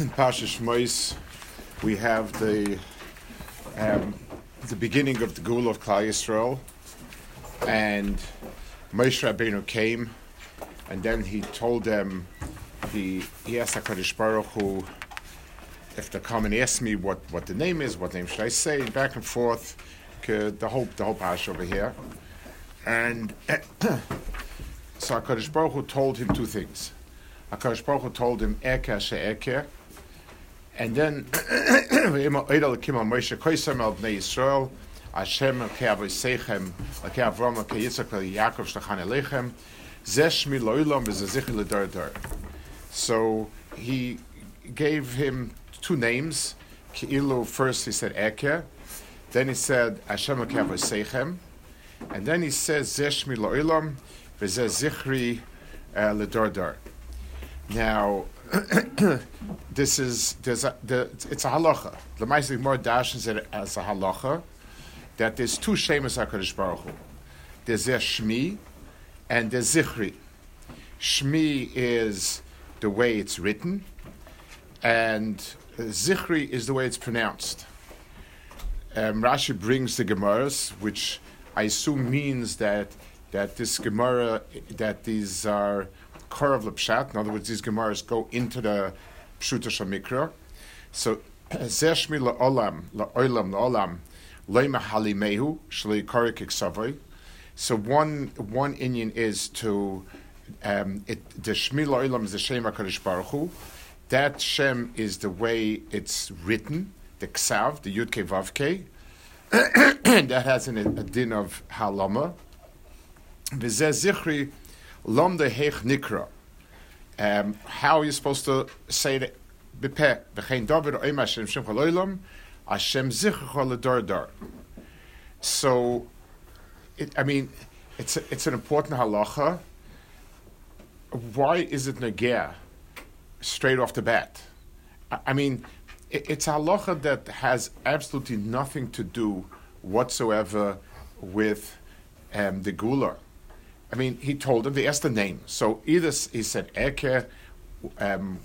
in Pasha we have the um, the beginning of the Gul of Klal Yisrael, and Moshe Rabbeinu came, and then he told them, he, he asked HaKadosh Baruch Hu, if they come and ask me what, what the name is, what name should I say, back and forth, the whole the whole pash over here, and so HaKadosh Baruch Hu told him two things. HaKadosh Baruch Hu told him, Eke She'eke, and then, Eidel Kim Moshe Koisem El Bnei Yisrael, Hashem Elkei Avoseichem, Elkei Avram Elkei Yitzchak Elkei Yaakov Shlachan Elechem, Zeh Shmi Lo'ilam V'Zeh L'Dar Dar. So he gave him two names. Ki'ilu, first he said Eke, then he said Hashem Elkei Avoseichem, and then he says Zeh Shmi Lo'ilam V'Zeh Zichri uh, L'Dar Dar. Now, this is there's a, the, it's a halacha. The Ma'aseh more dashes it as a halacha that there's two shemas Hakadosh Baruch Hu. There's a shmi and there's zichri. Shmi is the way it's written, and zichri is the way it's pronounced. Um, Rashi brings the Gemaras, which I assume means that that this Gemara that these are Korav Lepshat. In other words, these Gemaras go into the Pshuta Shamikra. So, Zeshmi la'olam, la'olam, la'olam, le'ma halimehu, shlei korik iksavoy. So one one Indian is to um, it, the Shmi la'olam is the Shem HaKadosh Baruch Hu. That Shem is the way it's written, the Ksav, the Yud Ke Vav Ke. that has an, a din of halama. V'zeh zichri Lomde Hech Nikra. Um, how are you supposed to say it? Bepeh, V'chein David Oim Hashem Shem Chaloilam, Hashem Zichach Ledor Dar. So, it, I mean, it's a, it's an important halacha. Why is it negea straight off the bat? I, I mean, it, it's a halacha that has absolutely nothing to do whatsoever with um, the gular. I mean, he told them, they asked the name. So either he said Eke, um,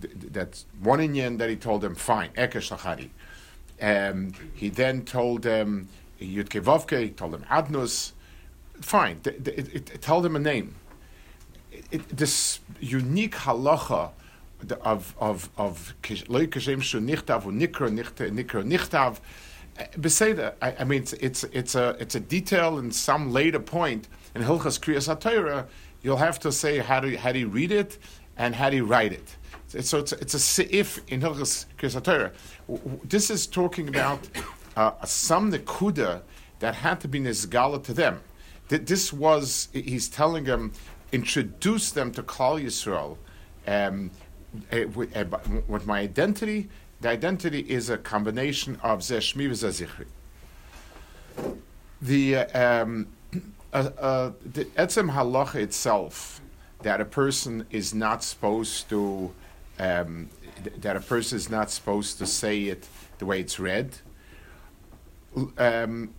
th- that's one Indian that he told them, fine, Eke Shachari. Um, he then told them Yudke Vovke, he told them Adnus, fine, it, it, it told them a name. It, this unique halacha of of of loy kashem shu nichtav u nikro nikro nichtav. Beseda, I, I mean, it's, it's it's a it's a detail in some later point in Hilchas Kriyas HaTorah, you'll have to say how do how do you read it and how do you write it. So it's, it's a seif in Hilchas Kriyas HaTorah. This is talking about uh, some nekuda that had to be nizgala to them. This was he's telling them introduce them to Klal Yisrael um, eh, with, uh, with, my identity. The identity is a combination of zeshmi v'zazichri. The um, uh, uh, the etzem halacha itself that a person is not supposed to um, th- that a person is not supposed to say it the way it's read. Um,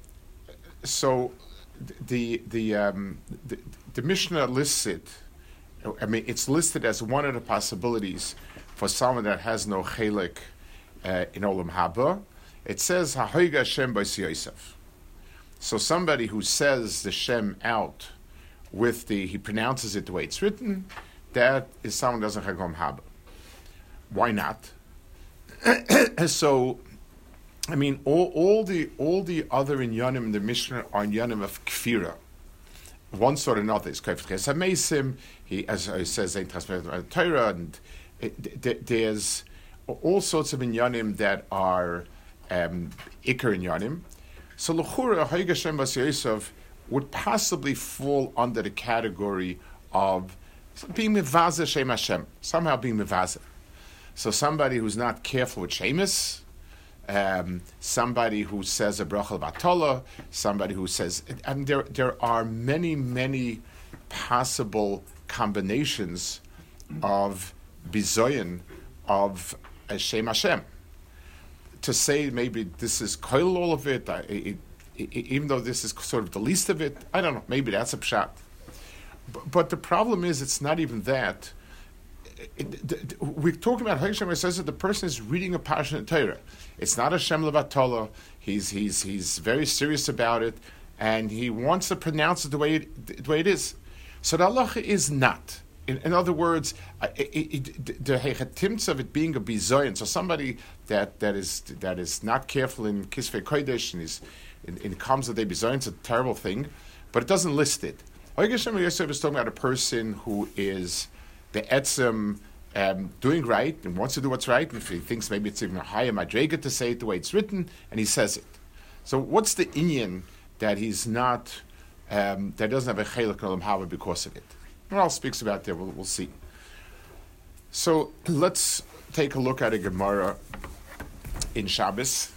so the the, um, the the Mishnah lists it. I mean, it's listed as one of the possibilities for someone that has no chelik uh, in olam haba. It says hahoiga Shem Yosef. So somebody who says the Shem out with the, he pronounces it the way it's written, that is someone doesn't chagom haba. Why not? so, I mean, all, all the all the other inyanim in the Mishnah are inyanim of kfira. One sort or another is kafir hamesim. He, as it says, Torah, and there's all sorts of inyanim that are um, ikar inyanim. So Lechura Haigashem Bas Yosef would possibly fall under the category of being Mivaza Shem Hashem, somehow being Mivaza. So somebody who's not careful with Shemus, um, somebody who says a brachal batola, somebody who says, and there there are many many possible combinations of bizoyin of Shem Hashem to say maybe this is koil all of it, I, it, it, even though this is sort of the least of it, I don't know. Maybe that's a pshat. But, but the problem is, it's not even that. it, we're talking about Hashem. It says that the person is reading a passionate Torah. It's not a Shem Levatolo. He's he's he's very serious about it, and he wants to pronounce it the way it, the way it is. So the halacha is not. In, in other words, the hechatimts of it being a bizoyan, so somebody that, that is that is not careful in kisvei kodesh and is in, in comes that they bizoyan, it's a terrible thing, but it doesn't list it. Oigeshem Yosef is talking about a person who is the etzem um, doing right and wants to do what's right, and if he thinks maybe it's even a higher madrega to say it the way it's written, and he says it. So what's the inyan that he's not, um, that doesn't have a chelik olam haba because of it? Ral speaks about there. We'll, we'll see. So let's take a look at a Gemara in Shabbos.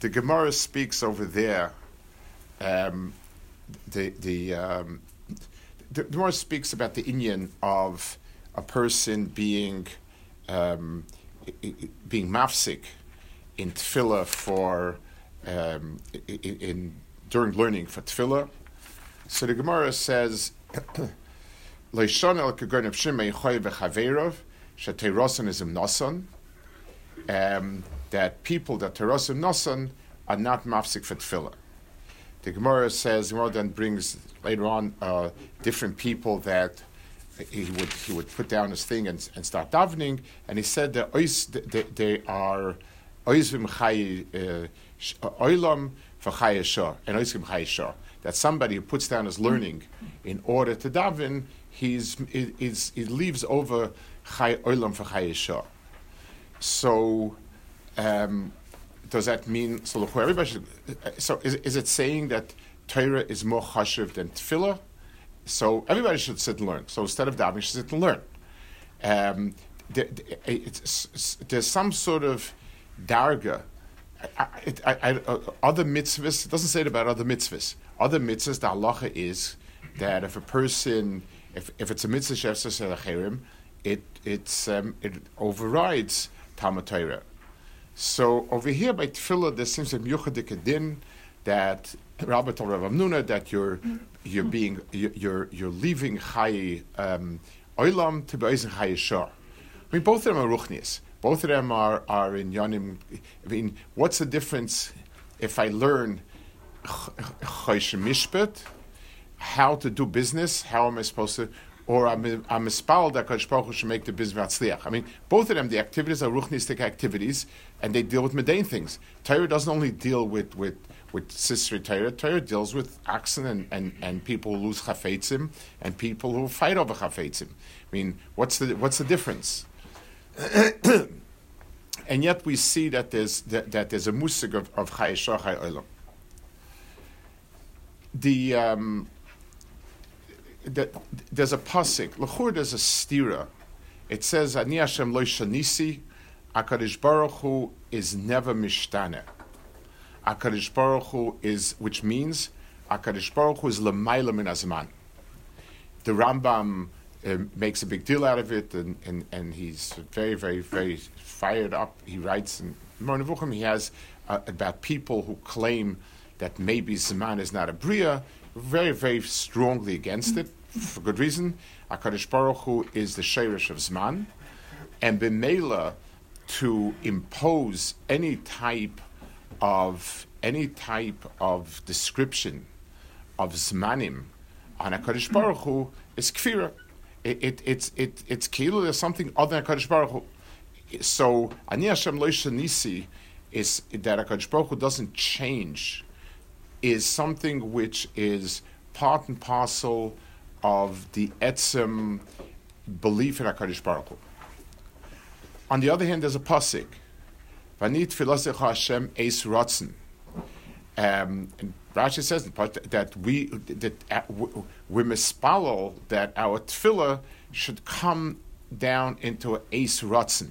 The Gemara speaks over there. Um, the the um, the Gemara speaks about the Indian of a person being um, being mafsik in tefillah for um, in, in, during learning for tefillah. So the Gemara says. Leishon el kagon of Shimei Choy v'chaverov sheterosan is nasan. Um, that people that terosim nasan are not mafsik for tefillah. The Gemara says, Gemara then brings later on uh, different people that he would he would put down his thing and, and start davening, and he said that they, they are oizvim chay uh, oilam for chay and oizvim chay That somebody who puts down his learning in order to daven he's, he's, he leaves over Chai Olam for Chai. So, um, does that mean so? Everybody should, so is, is it saying that Torah is more chashiv than tefillah? So everybody should sit and learn. So instead of davening, should sit and learn. Um, there, there's some sort of darga. I, I, I, uh, other mitzvahs, it doesn't say it about other mitzvahs. Other mitzvahs, the halacha is that if a person if, if it's a mitzvah shefsa selacherim, it it's um, it overrides Talmud Torah. So over here by Tefillah, there seems a miyuchadik din that Rabbi told Rav Amnuna that you're you're being you're you're leaving Chai um, to Be'ezin Chai Yeshar. I mean, both of them are ruchnias. Both of them are are in Yonim. I mean, what's the difference if I learn Chai Mishpat? How to do business, how am I supposed to, or I'm, I'm that Kodesh Baruch should make the business. I mean, both of them, the activities are ruchnistic activities, and they deal with mundane things. Torah doesn't only deal with, with, with sister Torah, Torah deals with oxen and, and, and people who lose chafetzim, and people who fight over chafetzim. I mean, what's the, what's the difference? and yet we see that there's, that, that there's a musig of, of Olam. The... Um, there's a pasuk. Lechur there's a stira. It says Ani Hashem lo shanisi. Akadish Baruch Hu is never mishtane. Akadish Baruch Hu is, which means Akadish Baruch Hu is lemaila min azman. The Rambam uh, makes a big deal out of it, and, and, and he's very, very, very fired up. He writes in Moreh Nevuchim, he has uh, about people who claim that maybe Zman is not a Bria, very, very strongly against it for good reason. Akadosh Baruch Hu is the Sheirish of Zman, and B'meila to impose any type of any type of description of Zmanim on Akadosh Baruch Hu is kfira. It, it, it's it, it's kilo. There's something other than Akadosh Baruch Hu. So Ani Hashem Nisi is that Akadosh Baruch Hu doesn't change. Is something which is part and parcel of the etzem belief in Hakadosh Baruch Hu. On the other hand, there's a pasuk, "Vanit filosecha Hashem eis rotzen." Um, Rashi says that we that uh, we mispalel that our tefillah should come down into a eis rotzen.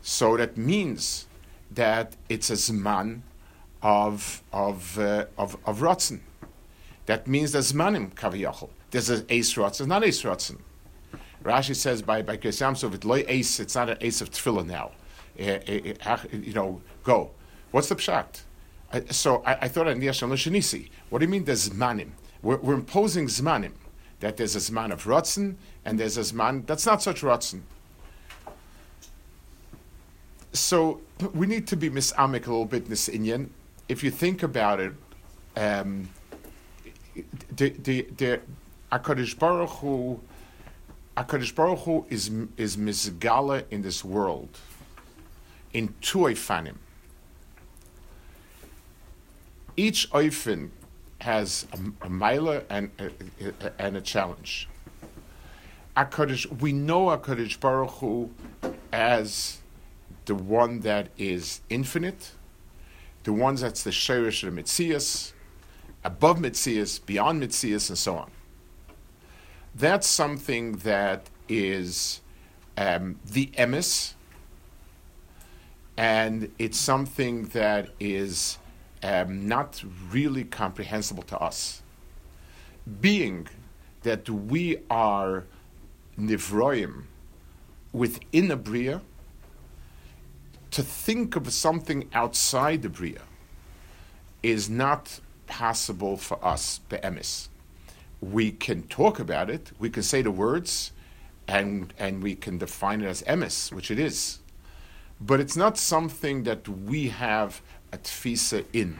So that means that it's a zman of of uh, of, of rotzen. That means there's zmanim kaviyachol there's an ace rotzen. Not ace rotzen. Rashi says by by Kesamsov, it loy ace. It's not an ace of tefillah now. Eh, eh, eh, you know, go. What's the pshat? so I, I thought I Shanisi. What do you mean there's zmanim? We're, we're imposing zmanim. that there's a Zman of rotzen and there's a Zman that's not such rotzen So we need to be misamek a little bit in this Inyan. If you think about it, um, the the the Hakadosh Baruch Hu, Baruch Hu is is misgala in this world in two oifanim. Each oifin has a, a mila and a, and a challenge. Hakadosh, we know Hakadosh Baruch Hu as the one that is infinite, the ones that's the shirish of Mitzias, above Mitzias, beyond Mitzias, and so on. That's something that is um, the emis, and it's something that is um, not really comprehensible to us. Being that we are nivroim within a bria, to think of something outside the bria is not possible for us be'emis. We can talk about it, we can say the words, and and we can define it as emis, which it is. But it's not something that we have a tfisa in.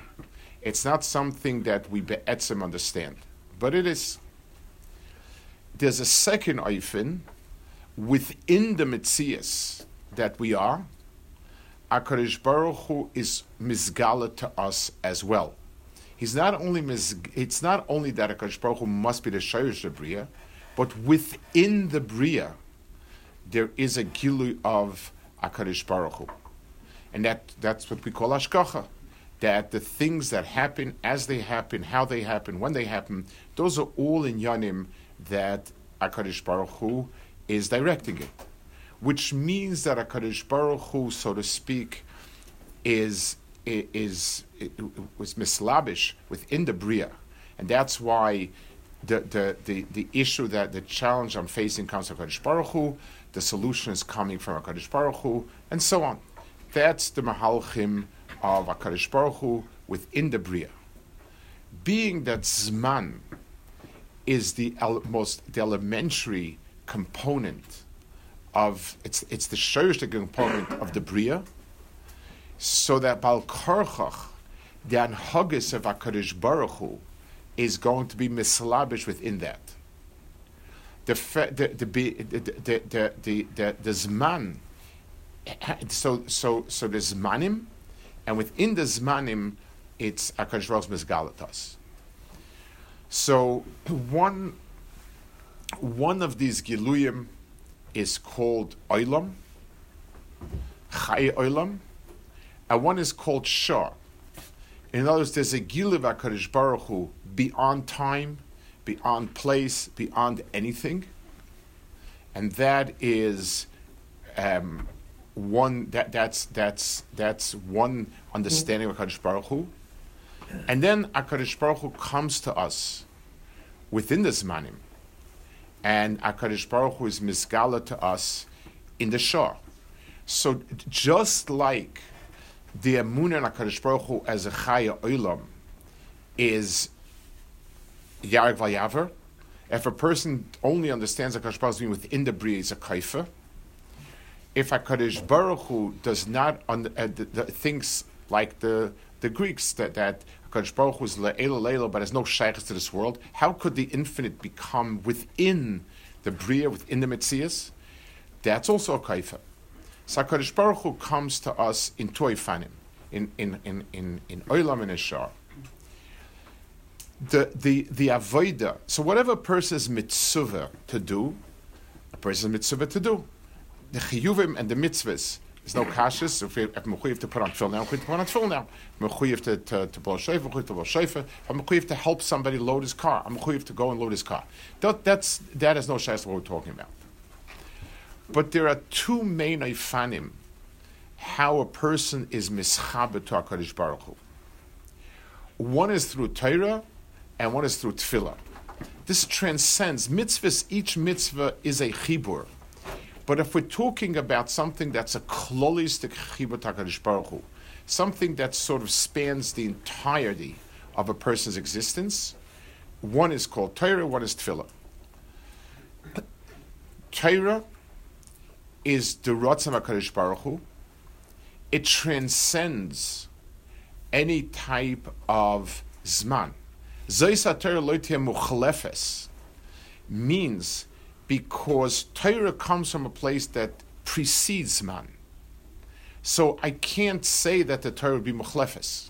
It's not something that we be'etzim understand. But it is. There's a second oifin within the mitzias that we are. Akarish Baruch Hu is mizgala to us as well. He's not only mis- it's not only that Akarish Baruch Hu must be the Shayrish of Bria, but within the Bria, there is a gilu of Akarish Baruch Hu. And that, that's what we call Ashkacha. That the things that happen as they happen, how they happen, when they happen, those are all in Yanim that Akarish Baruch Hu is directing it. Which means that Akarish Baruch Hu, so to speak, is is, was mislabish within the bria, and that's why the, the, the, the issue that the challenge I'm facing comes from Hakadosh Baruch Hu, the solution is coming from Hakadosh Baruch Hu, and so on. That's the mahalchim of Hakadosh Baruch Hu within the bria. Being that zman is the el- most the elementary component of it's it's the sherish component of the bria, so that bal korchach, the anhagis of Hakadosh Baruch Hu, is going to be mislabish within that. The the the the the the, the, the, the zman, so so so the zmanim, and within the zmanim, it's Hakadosh Baruch misgalatas. So one one of these giluyim is called Oilam, Chai Oilam, and one is called Shah. In other words, there's a Giluv HaKadosh Baruch Hu beyond time, beyond place, beyond anything. And that is um, one that that's that's that's one understanding of HaKadosh Baruch Hu. And then HaKadosh Baruch Hu comes to us within the Zmanim. And HaKadosh Baruch Hu is misgala to us in the Shah. So just like the Amun and HaKadosh Baruch Hu as a Chaya Olam is Yarek Vayaver. If a person only understands HaKadosh Baruch Hu within the Bria, is a Kaifa. If HaKadosh Baruch Hu does not, un- uh, the, the, thinks like the, the Greeks, that, that HaKadosh Baruch Hu is Le'ela Le'ela, but has no shaykhs to this world, how could the infinite become within the Bria, within the Metzias? That's also a Kaifa. So HaKadosh Baruch Hu comes to us in Toifanim, in, in, in, in, in Olam and Eshar. The, the, the Avoida, so whatever a person is mitzvah to do, a person is mitzvah to do. The chiyuvim and the mitzvahs, there's no kashas. If I'm mechuyev to put on tefillin now, I'm to put on tefillin now. Mechuyev to to to blow shayfa, mechuyev to blow shayfa. I'm mechuyev to help somebody load his car. I'm mechuyev to go and load his car. That, that's that is no shayas what we're talking about. But there are two main ifanim how a person is mischaber to HaKadosh Baruch Hu. One is through Torah, and one is through Tefillah. This transcends mitzvahs. Each mitzvah is a chibur. But if we're talking about something that's a klolistic chibur to HaKadosh Baruch Hu, something that sort of spans the entirety of a person's existence, one is called Torah, one is Tefillah. Torah is the Ratzam HaKadosh Baruch Hu. It transcends any type of Zman. Zois Torah loitia muchalefes means because Torah comes from a place that precedes man. So I can't say that the Torah would be muchlefes.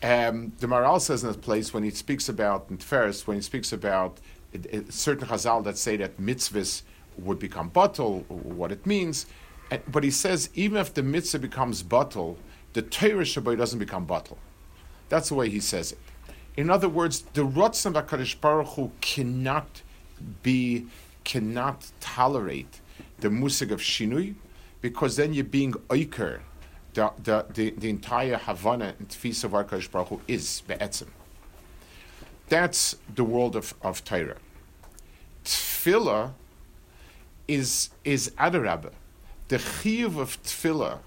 Um, the Maral says in this place when he speaks about in Tiferes, when he speaks about it, certain Chazal that say that mitzvahs would become bottle, what it means, but he says even if the mitzvah becomes bottle, the Torah Shabbat doesn't become bottle. That's the way he says it. In other words, the Ratzon Bakadosh Baruch Hu cannot be, cannot tolerate the musig of shinui, because then you're being oiker. The, the, the, the entire Havana and Tfisa of Arkash Baruch Hu is be'etzim. That's the world of, of Torah. Tefillah is, is Adarabah. The chiyuv of Tefillah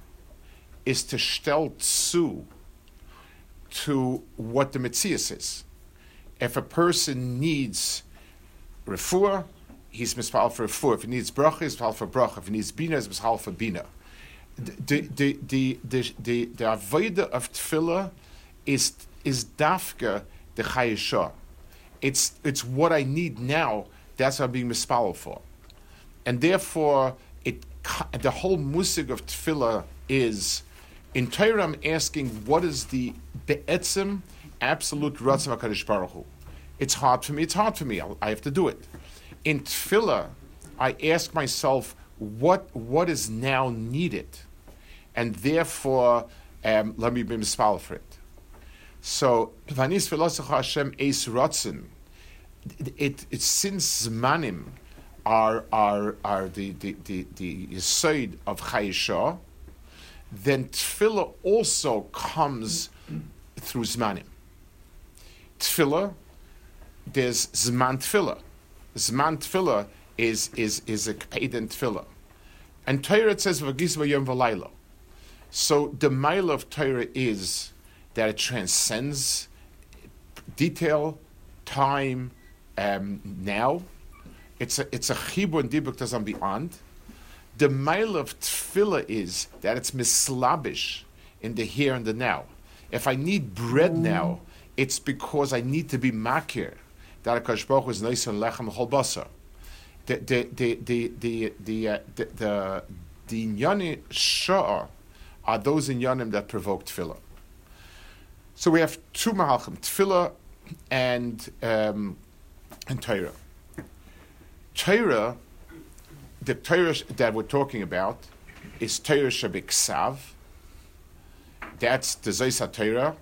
is to stel tzu to what the Metzias is. If a person needs refuah, he's mispal for refuah. If he needs bracha, he's mispal for bracha. If he needs bina, he's mispal for bina. The the the the the, of tefillah is is dafka the chayeshah. It's it's what I need now. That's what I'm being mispal for, and therefore it the whole musig of tefillah is in Torah. I'm asking what is the be'etzim absolute ratzon hakadosh baruch Hu. It's hard for me. It's hard for me. I'll, I have to do it. In tefillah, I ask myself what what is now needed, and therefore um, let me be mispal for it. So vanis Hashem eis rotzen. It, it since zmanim are are are the the the, the yisoid of chayishah, then tefillah also comes through zmanim. Tefillah, there's zman tefillah. Zman tefillah is is is a kpeden tefillah, and Torah says v'gis v'yom v'laylo. So the mile of Torah is that it transcends detail, time, um, now. It's a it's a chibur and dibuk on beyond. The mile of tefillah is that it's mislabish in the here and the now. If I need bread now, it's because I need to be makir that Hakadosh Baruch is nice and lechem chol basar. The the the the the the uh, the the, the inyani sha'ar are those inyanim that provoke tefillah. So we have two mahalchim, tefillah and um, and Torah. Torah, the Torah that we're talking about is Torah Shabiksav. That's the Zaysa Torah.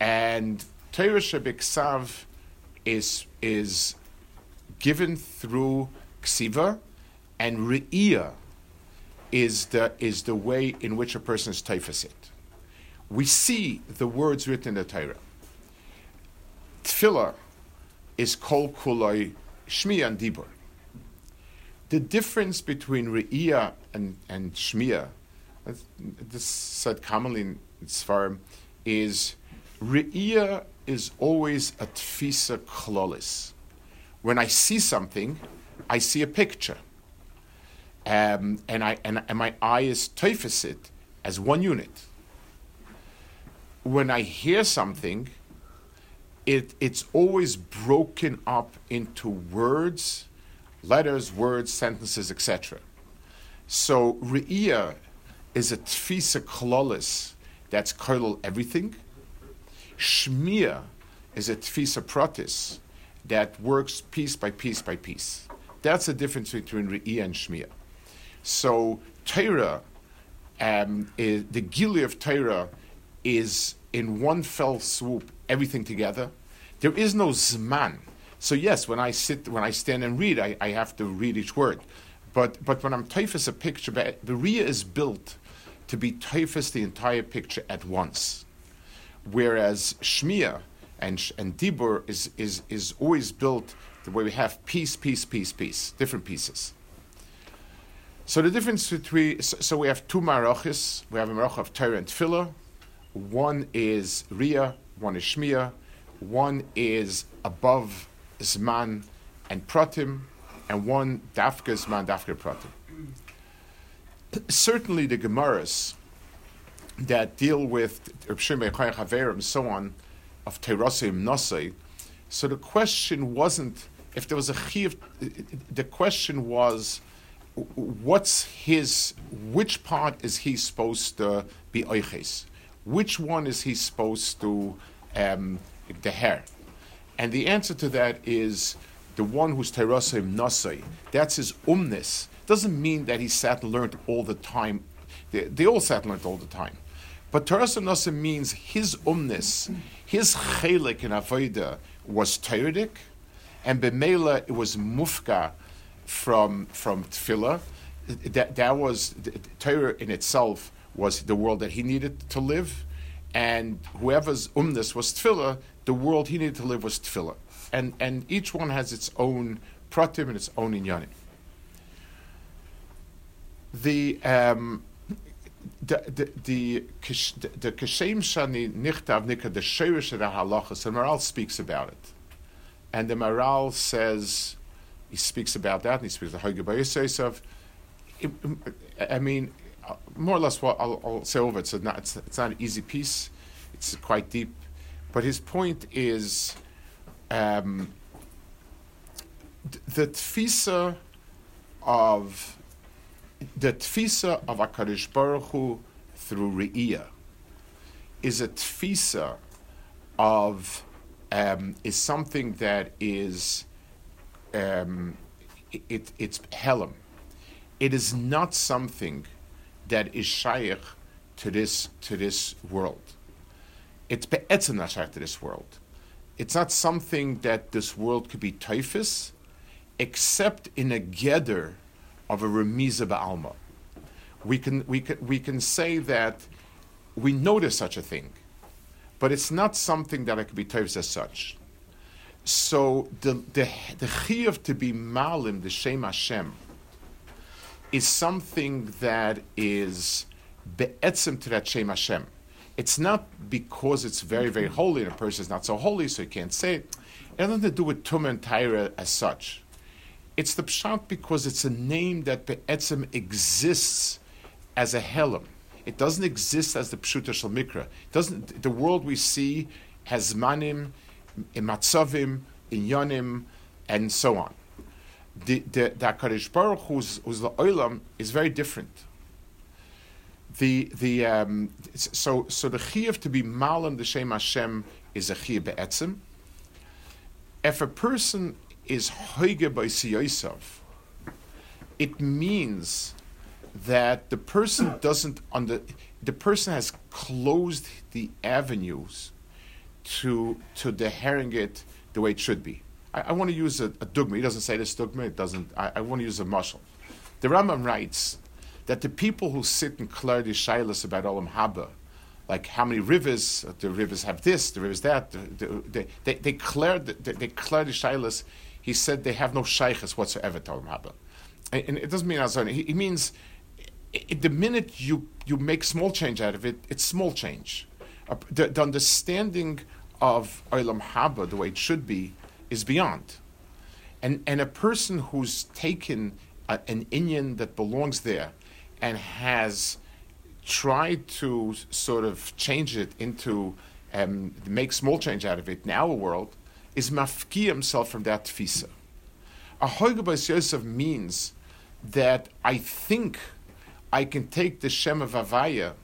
And Torah Shabiksav is is given through ksiva, and re'iyah is the is the way in which a person is taifasit. We see the words written in the Torah. Tefillah is kol kuloi shmiya and dibur. The difference between re'iyah and, and shmiya, this said commonly in Svarim, is re'iyah is always a tfisa klolis. When I see something, I see a picture. Um, and, I, and, and my eye is teifasit as one unit. When I hear something, it, it's always broken up into words, letters, words, sentences, etc. So re'iyah is a tfisa klolis that's kernel everything, Shmir is a tfisa pratis that works piece by piece by piece. That's the difference between Re'iyah and Shmir. So Torah, um, is, the gili of Torah is in one fell swoop everything together. There is no zman. So yes, when I sit, when I stand and read, I, I have to read each word. But but when I'm typhus a picture, the Ria is built to be typhus the entire picture at once whereas Shmir and, and Dibur is, is, is always built the way we have piece, piece, piece, piece, different pieces. So the difference between, so, so we have two marachis. We have a marach of Torah and Tefillah. One is Ria, one is Shmir, one is above Zman and pratim, and one dafka zman dafka pratim. Certainly, the Gemaras that deal with and so on of Teirasim Nosai. So the question wasn't if there was a chiv. The question was, what's his? Which part is he supposed to be oiches? Which one is he supposed to um, the hair? And the answer to that is the one who's Teirasim Nosai. That's his umness. Doesn't mean that he sat and learned all the time. They, they all sat learned all the time. But Teres Nasa means his umness, his chelik in Avodah was Teredik, and Bemela it was mufka from from Tefillah. That, that was Torah in itself was the world that he needed to live, and whoever's umness was Tefillah, the world he needed to live was Tefillah. And, and each one has its own pratim and its own inyanim. The um, the kashem shani nichtav nika the shirish of the halachas. The Maral speaks about it, and the Maral says he speaks about that, and he speaks the Hagibayisov. I mean, more or less what I'll, I'll say over it. So not, it's, it's not an easy piece. It's quite deep, but his point is um, the tfisa of the tfisa of Akarish Baruch Hu through Re'iyah is a tfisa of um, is something that is um, it, it's helam. It is not something that is shaykh to this to this world. It's be'etzim shaykh to this world. It's not something that this world could be typhus, except in a gather of a remiza ba'alma. We can, we, can, we can say that we notice such a thing, but it's not something that I could be told as such. So the the the chiyuv to be malim the shem Hashem is something that is be'etzim to that shem Hashem. It's not because it's very very holy and a person is not so holy, so you can't say it. It has nothing to do with tum and taira as such. It's the pshat because it's a name that be'etzim exists as a helam. It doesn't exist as the pshuta shel mikra. doesn't. The world we see has manim, imatzavim, inyanim, and so on. The the, the Baruch who's, who's the olam is very different. The the um, so so the chiyuv to be malam the shem Hashem is a chiyuv be'etzim. If a person is hoige siyosav, it means that the person doesn't under the person has closed the avenues to to the herring it the way it should be. I, I want to use a, a dogma. He doesn't say this dogma. It doesn't. I, I want to use a muscle. The Rambam writes that the people who sit and clear the shilas about Olam Haba, like how many rivers, the rivers have this, the rivers that, the, the, they, they, they clear the, they, they clear the shilas he said they have no shaykhs whatsoever to Olam Haba. And it doesn't mean. He, he means it, the minute you, you make small change out of it, it's small change. Uh, the, the, understanding of Olam Haba, the way it should be, is beyond. And, and a person who's taken a, an Indian that belongs there and has tried to sort of change it into, um, make small change out of it in our world, is mafki himself from that tfisa. A hoigabas Yosef means that I think I can take the Shem of Avaya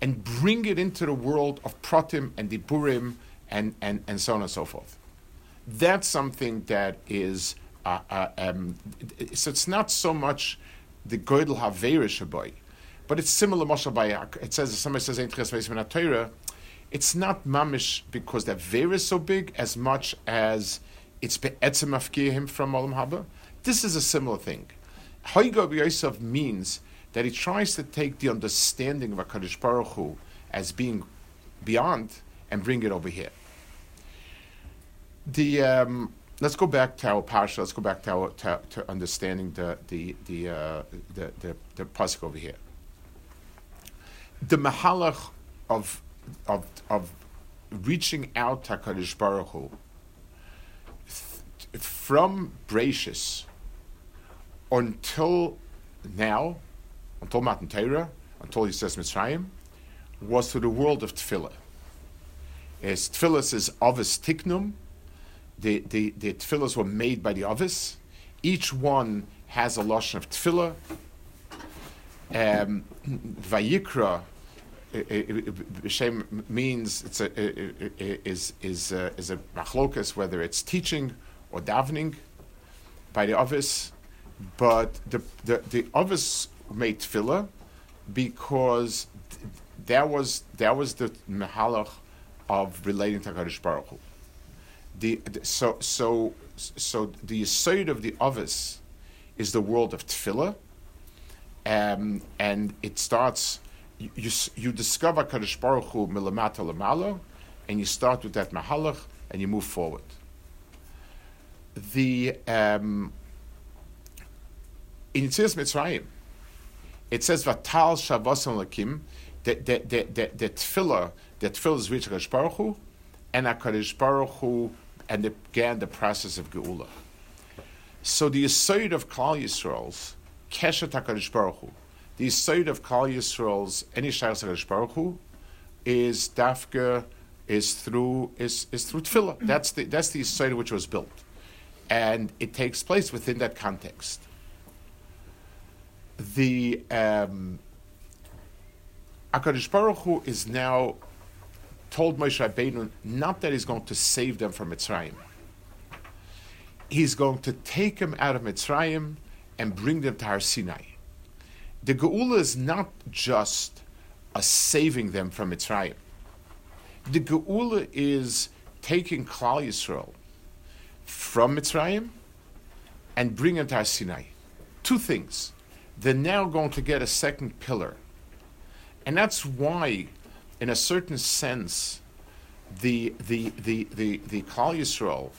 and bring it into the world of Pratim and Diburim and, and, and so on and so forth. That's something that is, uh, uh, um, so it's not so much the Goydel Havera Shaboy, but it's similar, Moshe Bayak. It says, somebody says, it's not mamish because that veil is so big as much as it's be'etzem him from olam haba. This is a similar thing. Haigav Yosef means that he tries to take the understanding of a Kaddish Baruch Hu as being beyond and bring it over here. The um, let's go back to our parsha. Let's go back to our to, to understanding the the the uh, the the, the pasuk over here. The mahalach of of of reaching out to Kaddish Baruch Hu from Bracious until now, until Matan Torah, until he says Mitzrayim, was to the world of Tefillah. As Tefillah is Avis Tiknum, the, the, the Tefillahs were made by the Avis. Each one has a Lashon of Tefillah. Um, Vayikra Shem means it's a, is is a, is a machlokas whether it's teaching or davening by the office, but the the the office made tefillah because that was that was the mahalach of relating to Hakadosh Baruch Hu. The, the, so so so the side of the office is the world of tefillah, um, and it starts you, you, discover Kadosh Baruch Hu milamata lamalo, and you start with that mahalach, and you move forward. The um, in Yitzias Mitzrayim, it says Vatal Shavosam Lakim, that the the the, the the tefillah is reached Kadosh Baruch Hu, and Hakadosh Baruch Hu, and began the process of Geula. So the aside of Klal Yisrael's Keshet Hakadosh Baruch Hu, the side of Kal Yisrael's any Shayas Baruch Hu is dafka is through is is through tefillah. That's the that's the side which was built, and it takes place within that context. The um, Hakadosh Baruch Hu is now told Moshe Rabbeinu not that he's going to save them from Mitzrayim. He's going to take them out of Mitzrayim and bring them to Har Sinai the Geula is not just a saving them from Mitzrayim. The Geula is taking Klal Yisrael from Mitzrayim and bringing them to Sinai. Two things. They're now going to get a second pillar. And that's why, in a certain sense, the the the the, the Klal Yisrael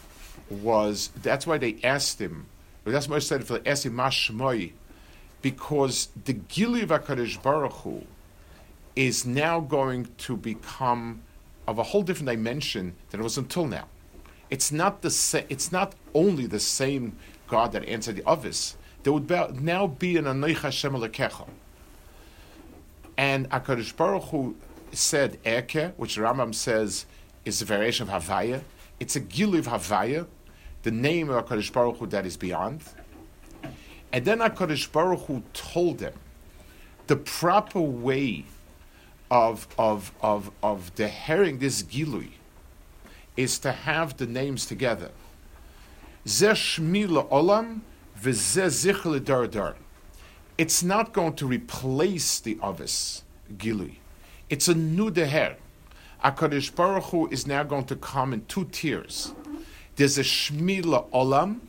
was that's why they asked him that's why I said for asked him because the Gili Vakarish Baruch Hu is now going to become of a whole different dimension than it was until now. It's not the sa- It's not only the same God that answered the office. There would be, now be an Anoich Hashem Alekecha. And Hakadosh Baruch Hu said Eke, which Rambam says is a variation of Havaya. It's a Gili of Havaya, the name of Hakadosh Baruch Hu that is beyond. And then HaKadosh Baruch Hu told them the proper way of, of, of, of the this gilui is to have the names together. olam It's not going to replace the Avis gilui. It's a new deher. HaKadosh Baruch Hu is now going to come in two tiers. There's a Shmila Olam,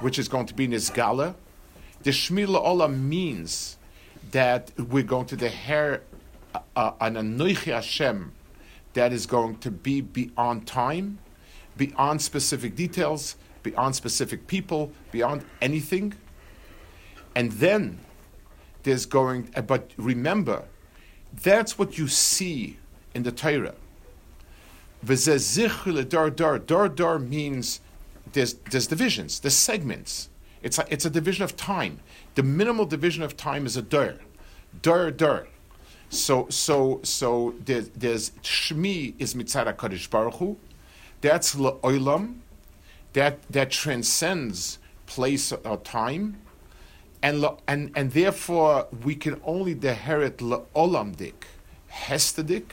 which is going to be Nizgala, the Shmila Ola means that we're going to deher uh, uh, an Anoichi Hashem that is going to be beyond time, beyond specific details, beyond specific people, beyond anything. And then there's going, uh, but remember, that's what you see in the Torah. Dar dar dar dar means there's there's divisions, there's segments. It's a, it's a division of time. The minimal division of time is a dur, dur dur. So so so there's, shmi is mitzara kadosh baruch Hu. That's la'olam. That that transcends place or time, and and and therefore we can only deherit la'olam dik, hestadik.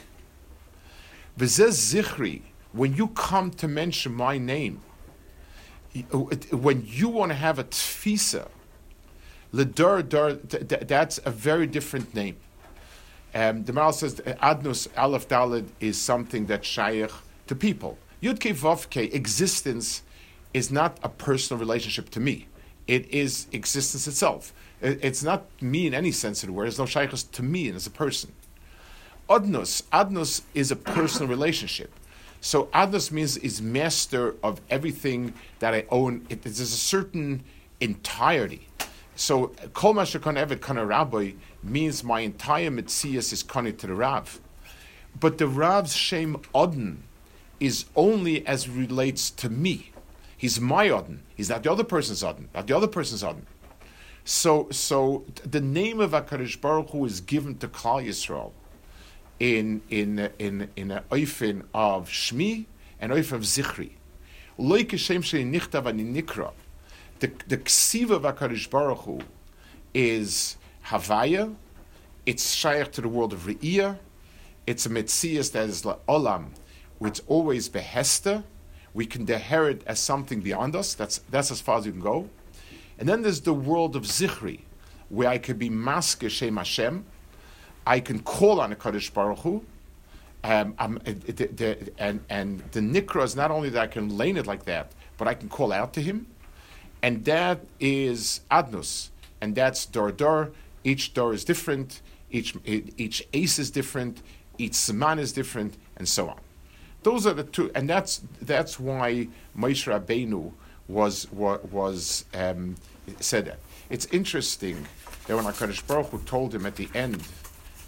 V'zez zichri. When you come to mention my name, when you want to have a tfisa, Ledur, dur, that's a very different name. Um, the Maral says Adnus Aleph Dalid is something that's shaykh to people. Yud Ke Vav Ke, existence is not a personal relationship to me. It is existence itself. It's not me in any sense of the word. There's no shaykhs to me as a person. Adnus, Adnus is a personal relationship. So Adnos means is master of everything that I own. It, there's a certain entirety. So Kol Mashakon Evet Kana Rabbi means my entire Mitzias is connected to the Rav. But the Rav's Shem Odin is only as relates to me. He's my Odin. He's not the other person's Odin, not the other person's Odin. So, so the name of Hakadosh Baruch Hu is given to Klal Yisrael in in in in an oifin of Shmi and oif of Zichri. Loike Shem Shei Nichtav Ani Nikra. The the ksiva of Hakadosh Baruch Hu is Havaya. It's shaykh to the world of Re'iyah. It's a Metzias that is la Olam, which always behester. We can inherit as something beyond us. That's that's as far as you can go. And then there's the world of Zichri, where I could be Maske Shem Hashem. I can call on a Kaddish Baruch Hu. Um, the, the, and, and the Nikra is not only that I can lane it like that, but I can call out to him. And that is Adnus. And that's Dor Dor. Each door is different. Each, each ace is different. Each Saman is different, and so on. Those are the two, and that's that's why Moshe Rabbeinu was, was um, said that. It's interesting that when HaKadosh Baruch Hu told him at the end,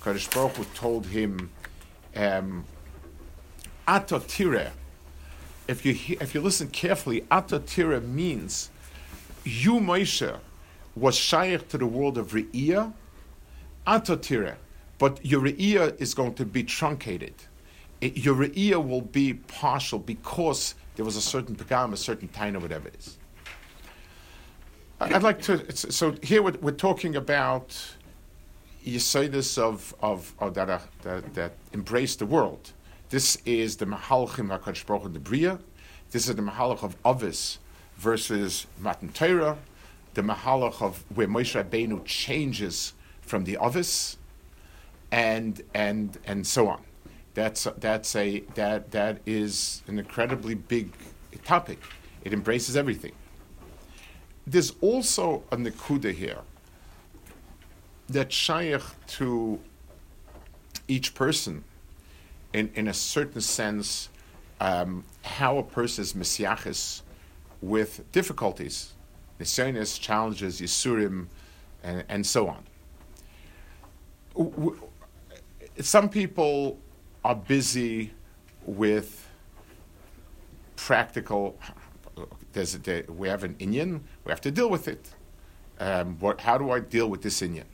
HaKadosh Baruch Hu told him, um, Atotire, if you, if you listen carefully, Atotire means you, Moshe, was shaykh to the world of Re'iyah, Atotire, but your Re'iyah is going to be truncated. It, your Re'iyah will be partial because there was a certain pagam, a certain time, or whatever it is. I'd like to. So here we're, we're talking about Yesodis of, of, of that, uh, that, that embrace the world. This is the Mahalchim HaKadosh Baruch the Bria. This is the Mahalach of Avis versus Matan Torah. The Mahalach of where Moshe Rabbeinu changes from the Avis, and and and so on. That's that's a that that is an incredibly big topic. It embraces everything. There's also a Nakuda here that shaykh to each person, in, in a certain sense, um, how a person is messiachis with difficulties, nisyonis, challenges, yisurim, and, and so on. Some people are busy with practical there's a, we have an inyan, we have to deal with it. Um, what, how do I deal with this inyan?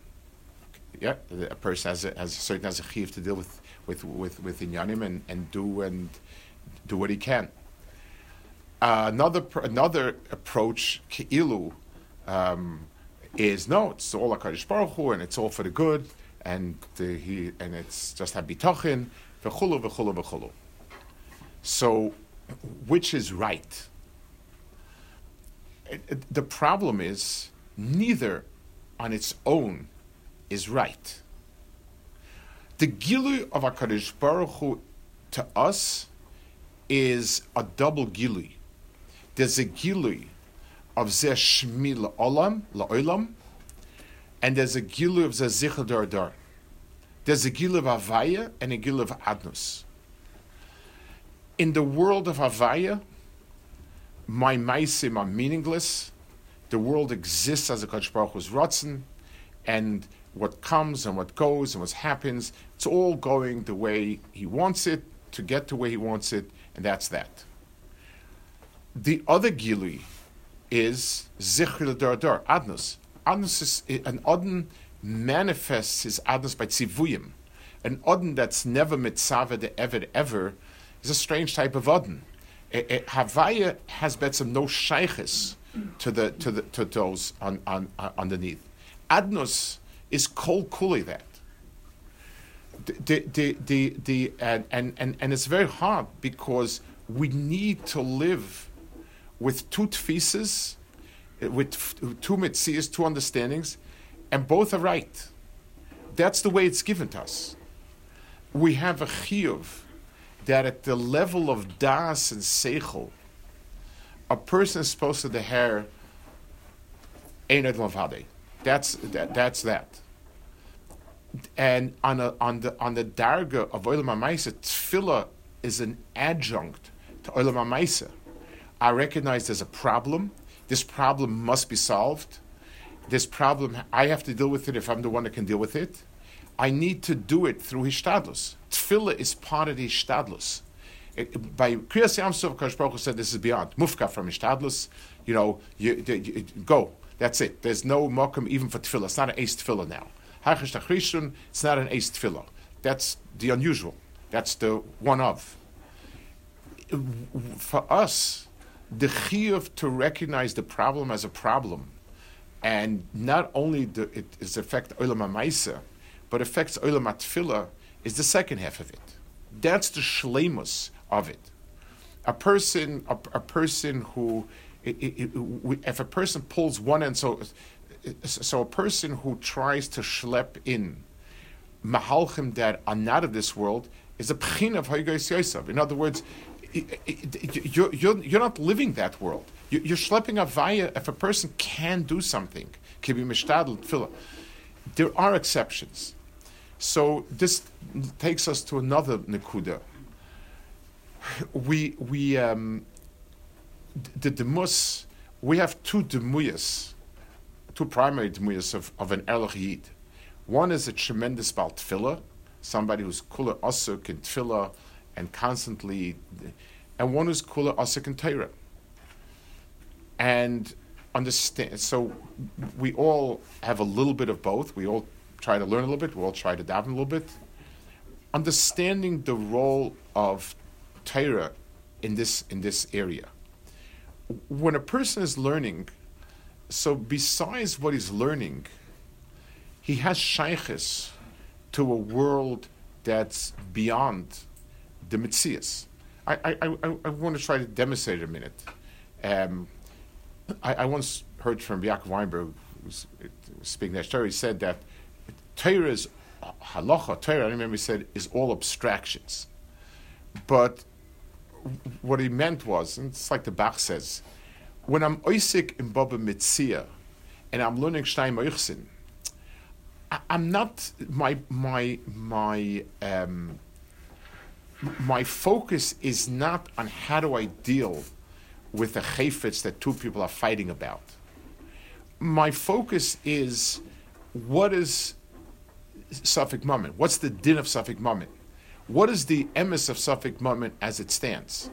Yeah, a person has a, has a certain has a chiv to deal with with with with inyanim and, and do and do what he can. Uh, another another approach keilu um, is no, it's all a kaddish baruch Hu, and it's all for the good, and the, he and it's just habitachin v'chulu v'chulu v'chulu. So, which is right? the problem is neither on its own is right. The gilu of Hakadosh Baruch Hu to us is a double gilu. There's a gilu of zeh shmi la'olam and there's a gilu of zeh dar dar. There's a gilu of avaya and a gilu of adnus. In the world of avaya, my maisim are meaningless. The world exists as a Kodesh Baruch Hu's rotzen, and what comes and what goes and what happens, it's all going the way he wants it to get to where he wants it, and that's that. The other gili is zichr dar adnus. Adnus is an odin manifests his adnus by tzivuyim. An odin that's never mitzaveh the ever ever is a strange type of odin. Havaya has some no shaykhis to the to the to those on, on, on underneath. Adnos is kol kuli that. The, the, the, the, and, and, and, it's very hard because we need to live with two tfises, eh, with two mitzias, two understandings, and both are right. That's the way it's given to us. We have a chiyuv that at the level of das and seichel, a person is supposed to deher Einad Lavade. That's that, that's that. And on a, on the on the darga of Olam HaMaisa, tefillah is an adjunct to Olam HaMaisa. I recognize there's a problem. This problem must be solved. This problem, I have to deal with it if I'm the one that can deal with it. I need to do it through hishtadlus. Tefillah is part of the hishtadlus. By Kriyas Yam Suf, Kosh Baruch said this is beyond. Mufka from Ishtadlus, you know, you, you, you, go. That's it. There's no mokum even for tefillah. It's not an ace tefillah now. It's not an ace tefillah. That's the unusual. That's the one of. For us, the chiyuv to recognize the problem as a problem, and not only the, it is affect olam ha'maisa, but affects olam atfila, is the second half of it. That's the shlemus of it. A person, a, a person who, it, it, it, if a person pulls one end, so so a person who tries to schlep in mahalchim that are not of this world is a pchin of Haygais Yosef. In other words, you're, you're, you're not living that world. You're schlepping a via if a person can do something. There are exceptions. So this takes us to another nekuda. We we um, the demus we have two demuyas, two primary demuyas of, of an erlich yid. One is a tremendous bal tefillah, somebody who's kula asuk in tefillah and constantly, and one who's kula asuk in Torah. And understand. So we all have a little bit of both. We all try to learn a little bit. We all try to daven a little bit. Understanding the role of Torah in this in this area. When a person is learning, so besides what he's learning, he has shaykhis to a world that's beyond the mitzias. I, I, I, I, want to try to demonstrate it a minute. Um, I, I, once heard from Yaakov Weinberg, who's speaking that story, he said that Torah is halacha, Torah, I remember he said, is all abstractions. But what he meant was, and it's like the Bach says, when I'm oisik in Baba Mitzia and I'm learning Shnai Moichsin, I'm not my my my um, my focus is not on how do I deal with the chayfetz that two people are fighting about. My focus is what is safek mamon? What's the din of safek mamon? What is the emes of safek mamon as it stands?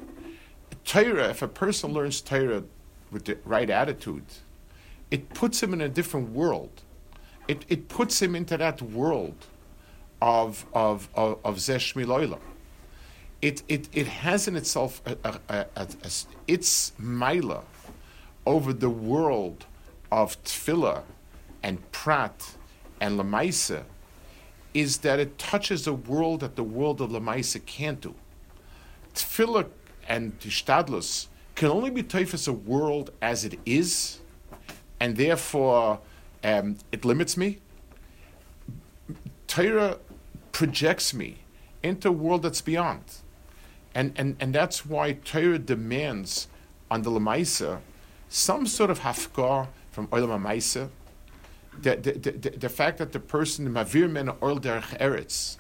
Torah, if a person learns Torah with the right attitude, it puts him in a different world. It, it puts him into that world of of of, of Zeshmi It, it, it has in itself a, a, a, a, its mila over the world of tefillah and prat and lemaisa is that it touches a world that the world of Lamaisa can't do. Tefillah and Tishtadlus can only be typhus a world as it is, and therefore um, it limits me. Torah projects me into a world that's beyond. And, and, and that's why Torah demands on the Lamaisa some sort of hafkar from Olam HaMaisa, the, the, the, the fact that the person mavir men oil derech eretz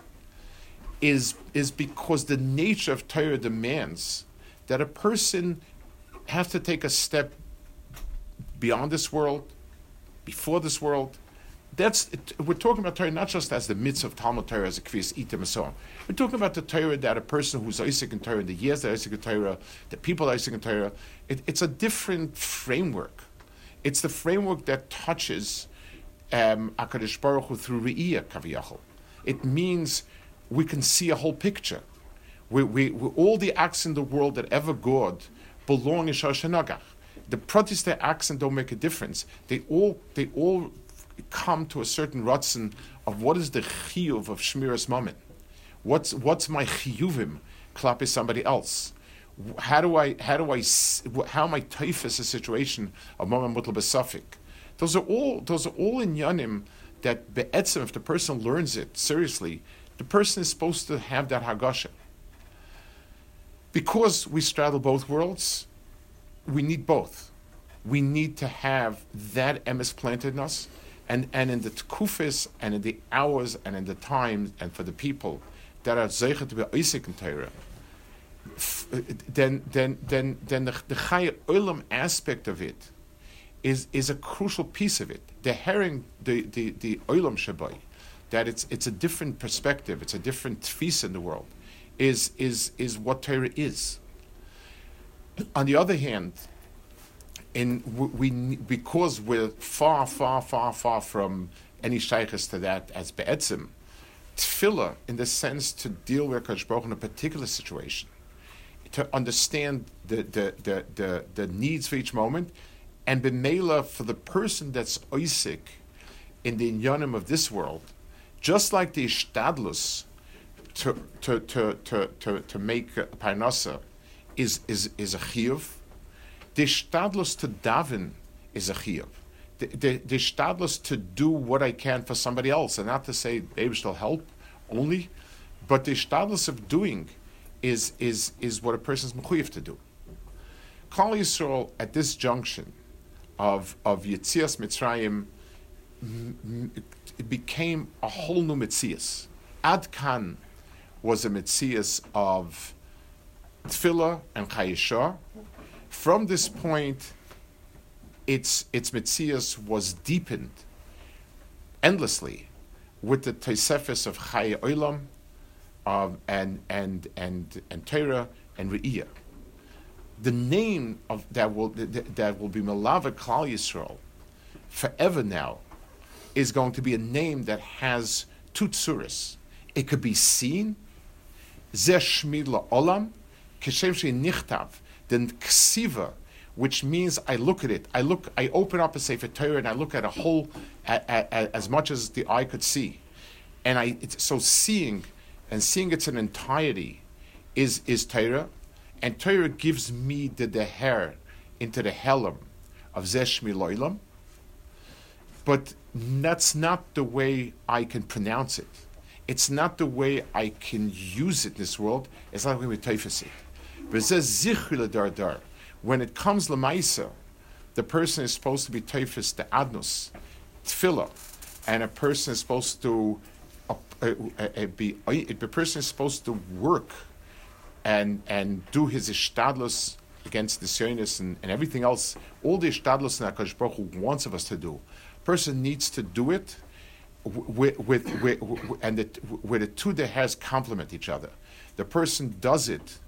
is is because the nature of Torah demands that a person have to take a step beyond this world, before this world. That's we're talking about Torah not just as the mitzvah of Talmud Torah as a kvias itim and so on. We're talking about the Torah that a person who's Isaac in Torah, the years that Isaac in Torah, the people Isaac in Torah. It, it's a different framework. It's the framework that touches um, Akadosh Baruch Hu through Re'iyah Kaviyachol. It means we can see a whole picture. We, we, we, all the acts in the world that ever God belong in Shor Shenagach. The Protestant accent don't make a difference. They all they all come to a certain rutzen of what is the chiyuv of Shmiras Mammon. What's what's my chiyuvim klapi somebody else? How do I how do I how am I typhus a situation of Mammon Mutal Besafik? Those are all those are all in yanim that be'etzim, if the person learns it seriously, the person is supposed to have that hagasha. Because we straddle both worlds, we need both. We need to have that emes planted in us, and, and in the tkufis, and in the hours, and in the times, and for the people that are zeichet to be Isaac and Torah, then, then, then, then the, the Chaya Olam aspect of it is, is a crucial piece of it. The herring, the, the, the shabai, that it's, it's a different perspective, it's a different tfis in the world, is, is, is what Torah is. On the other hand, in we, because we're far, far, far, far from any shaykhs to that as be'etzim, tefillah in the sense to deal with Kodesh in a particular situation, to understand the, the, the, the, the needs for each moment, and b'meila for the person that's oisik in the inyanim of this world, just like the ishtadlus to, to, to, to, to, to make a parnasa is, is, is a chiyuv, the ishtadlus to daven is a chiyuv. The, the, the ishtadlus to do what I can for somebody else, and not to say maybe still help only, but the ishtadlus of doing is, is, is what a person's mechuyev to do. Klal Yisrael at this junction of, of Yitzias Mitzrayim it became a whole new Mitzias. Ad Kan was a Mitzias of Tefillah and Chayishah. From this point, its, its Mitzias was deepened endlessly with the Tosefes of Chay Olam um, and, and, and, and Torah and Re'iyah. The name of that will, that, that will be Malava Klal Yisrael forever now is going to be a name that has two. It could be seen, Olam, Keshem Nichtav, then Ksiva, which means I look at it. I look, I open up a Sefer Torah and I look at a whole, as much as the eye could see, and I so seeing and seeing its an entirety is is Torah, and Torah gives me the deher into the helam of zeshmi loilam, but that's not the way I can pronounce it. It's not the way I can use it in this world. It's not the way we typhus it. says zikuladar dar. When it comes lemaisa, the person is supposed to be typhus the adnus, tefillah, and a person is supposed to uh, uh, uh, be a person is supposed to work and and do his ishtadlus against the Zionist and, and everything else, all the ishtadlus that Hakadosh Baruch wants of us to do person needs to do it with, with, with, and it, where the two has complement each other. The person does it.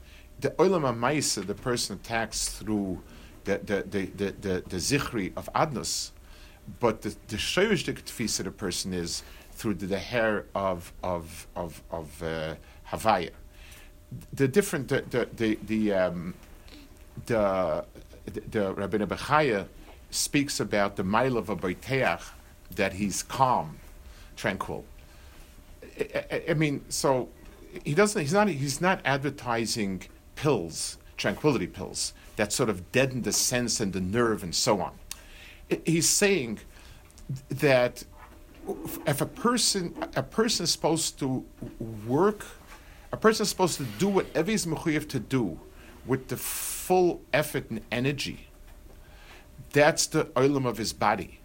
The olam ha'maisa, the person attacks through the the the the, the, the zichri of adnus, but the the shayishdik tfisa the person is through the, the hair of of of of uh, havaya. The different the the the the um, the, the, the Bechaya speaks about the mile of a that he's calm, tranquil. I, I, I, mean, so he doesn't. He's not. He's not advertising pills, tranquility pills that sort of deaden the sense and the nerve and so on. He's saying that if a person a person is supposed to work, a person is supposed to do whatever he's mechuyev to do with the full effort and energy that's the oilam of his body.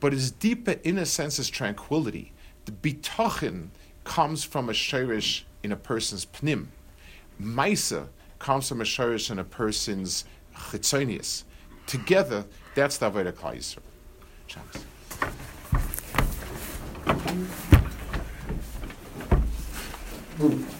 But his deeper inner sense is tranquility. The bitachin comes from a shirish in a person's pnim. Maisa comes from a shirish in a person's chitzonius. Together, that's the Avodah Klal Yisrael. Mm-hmm.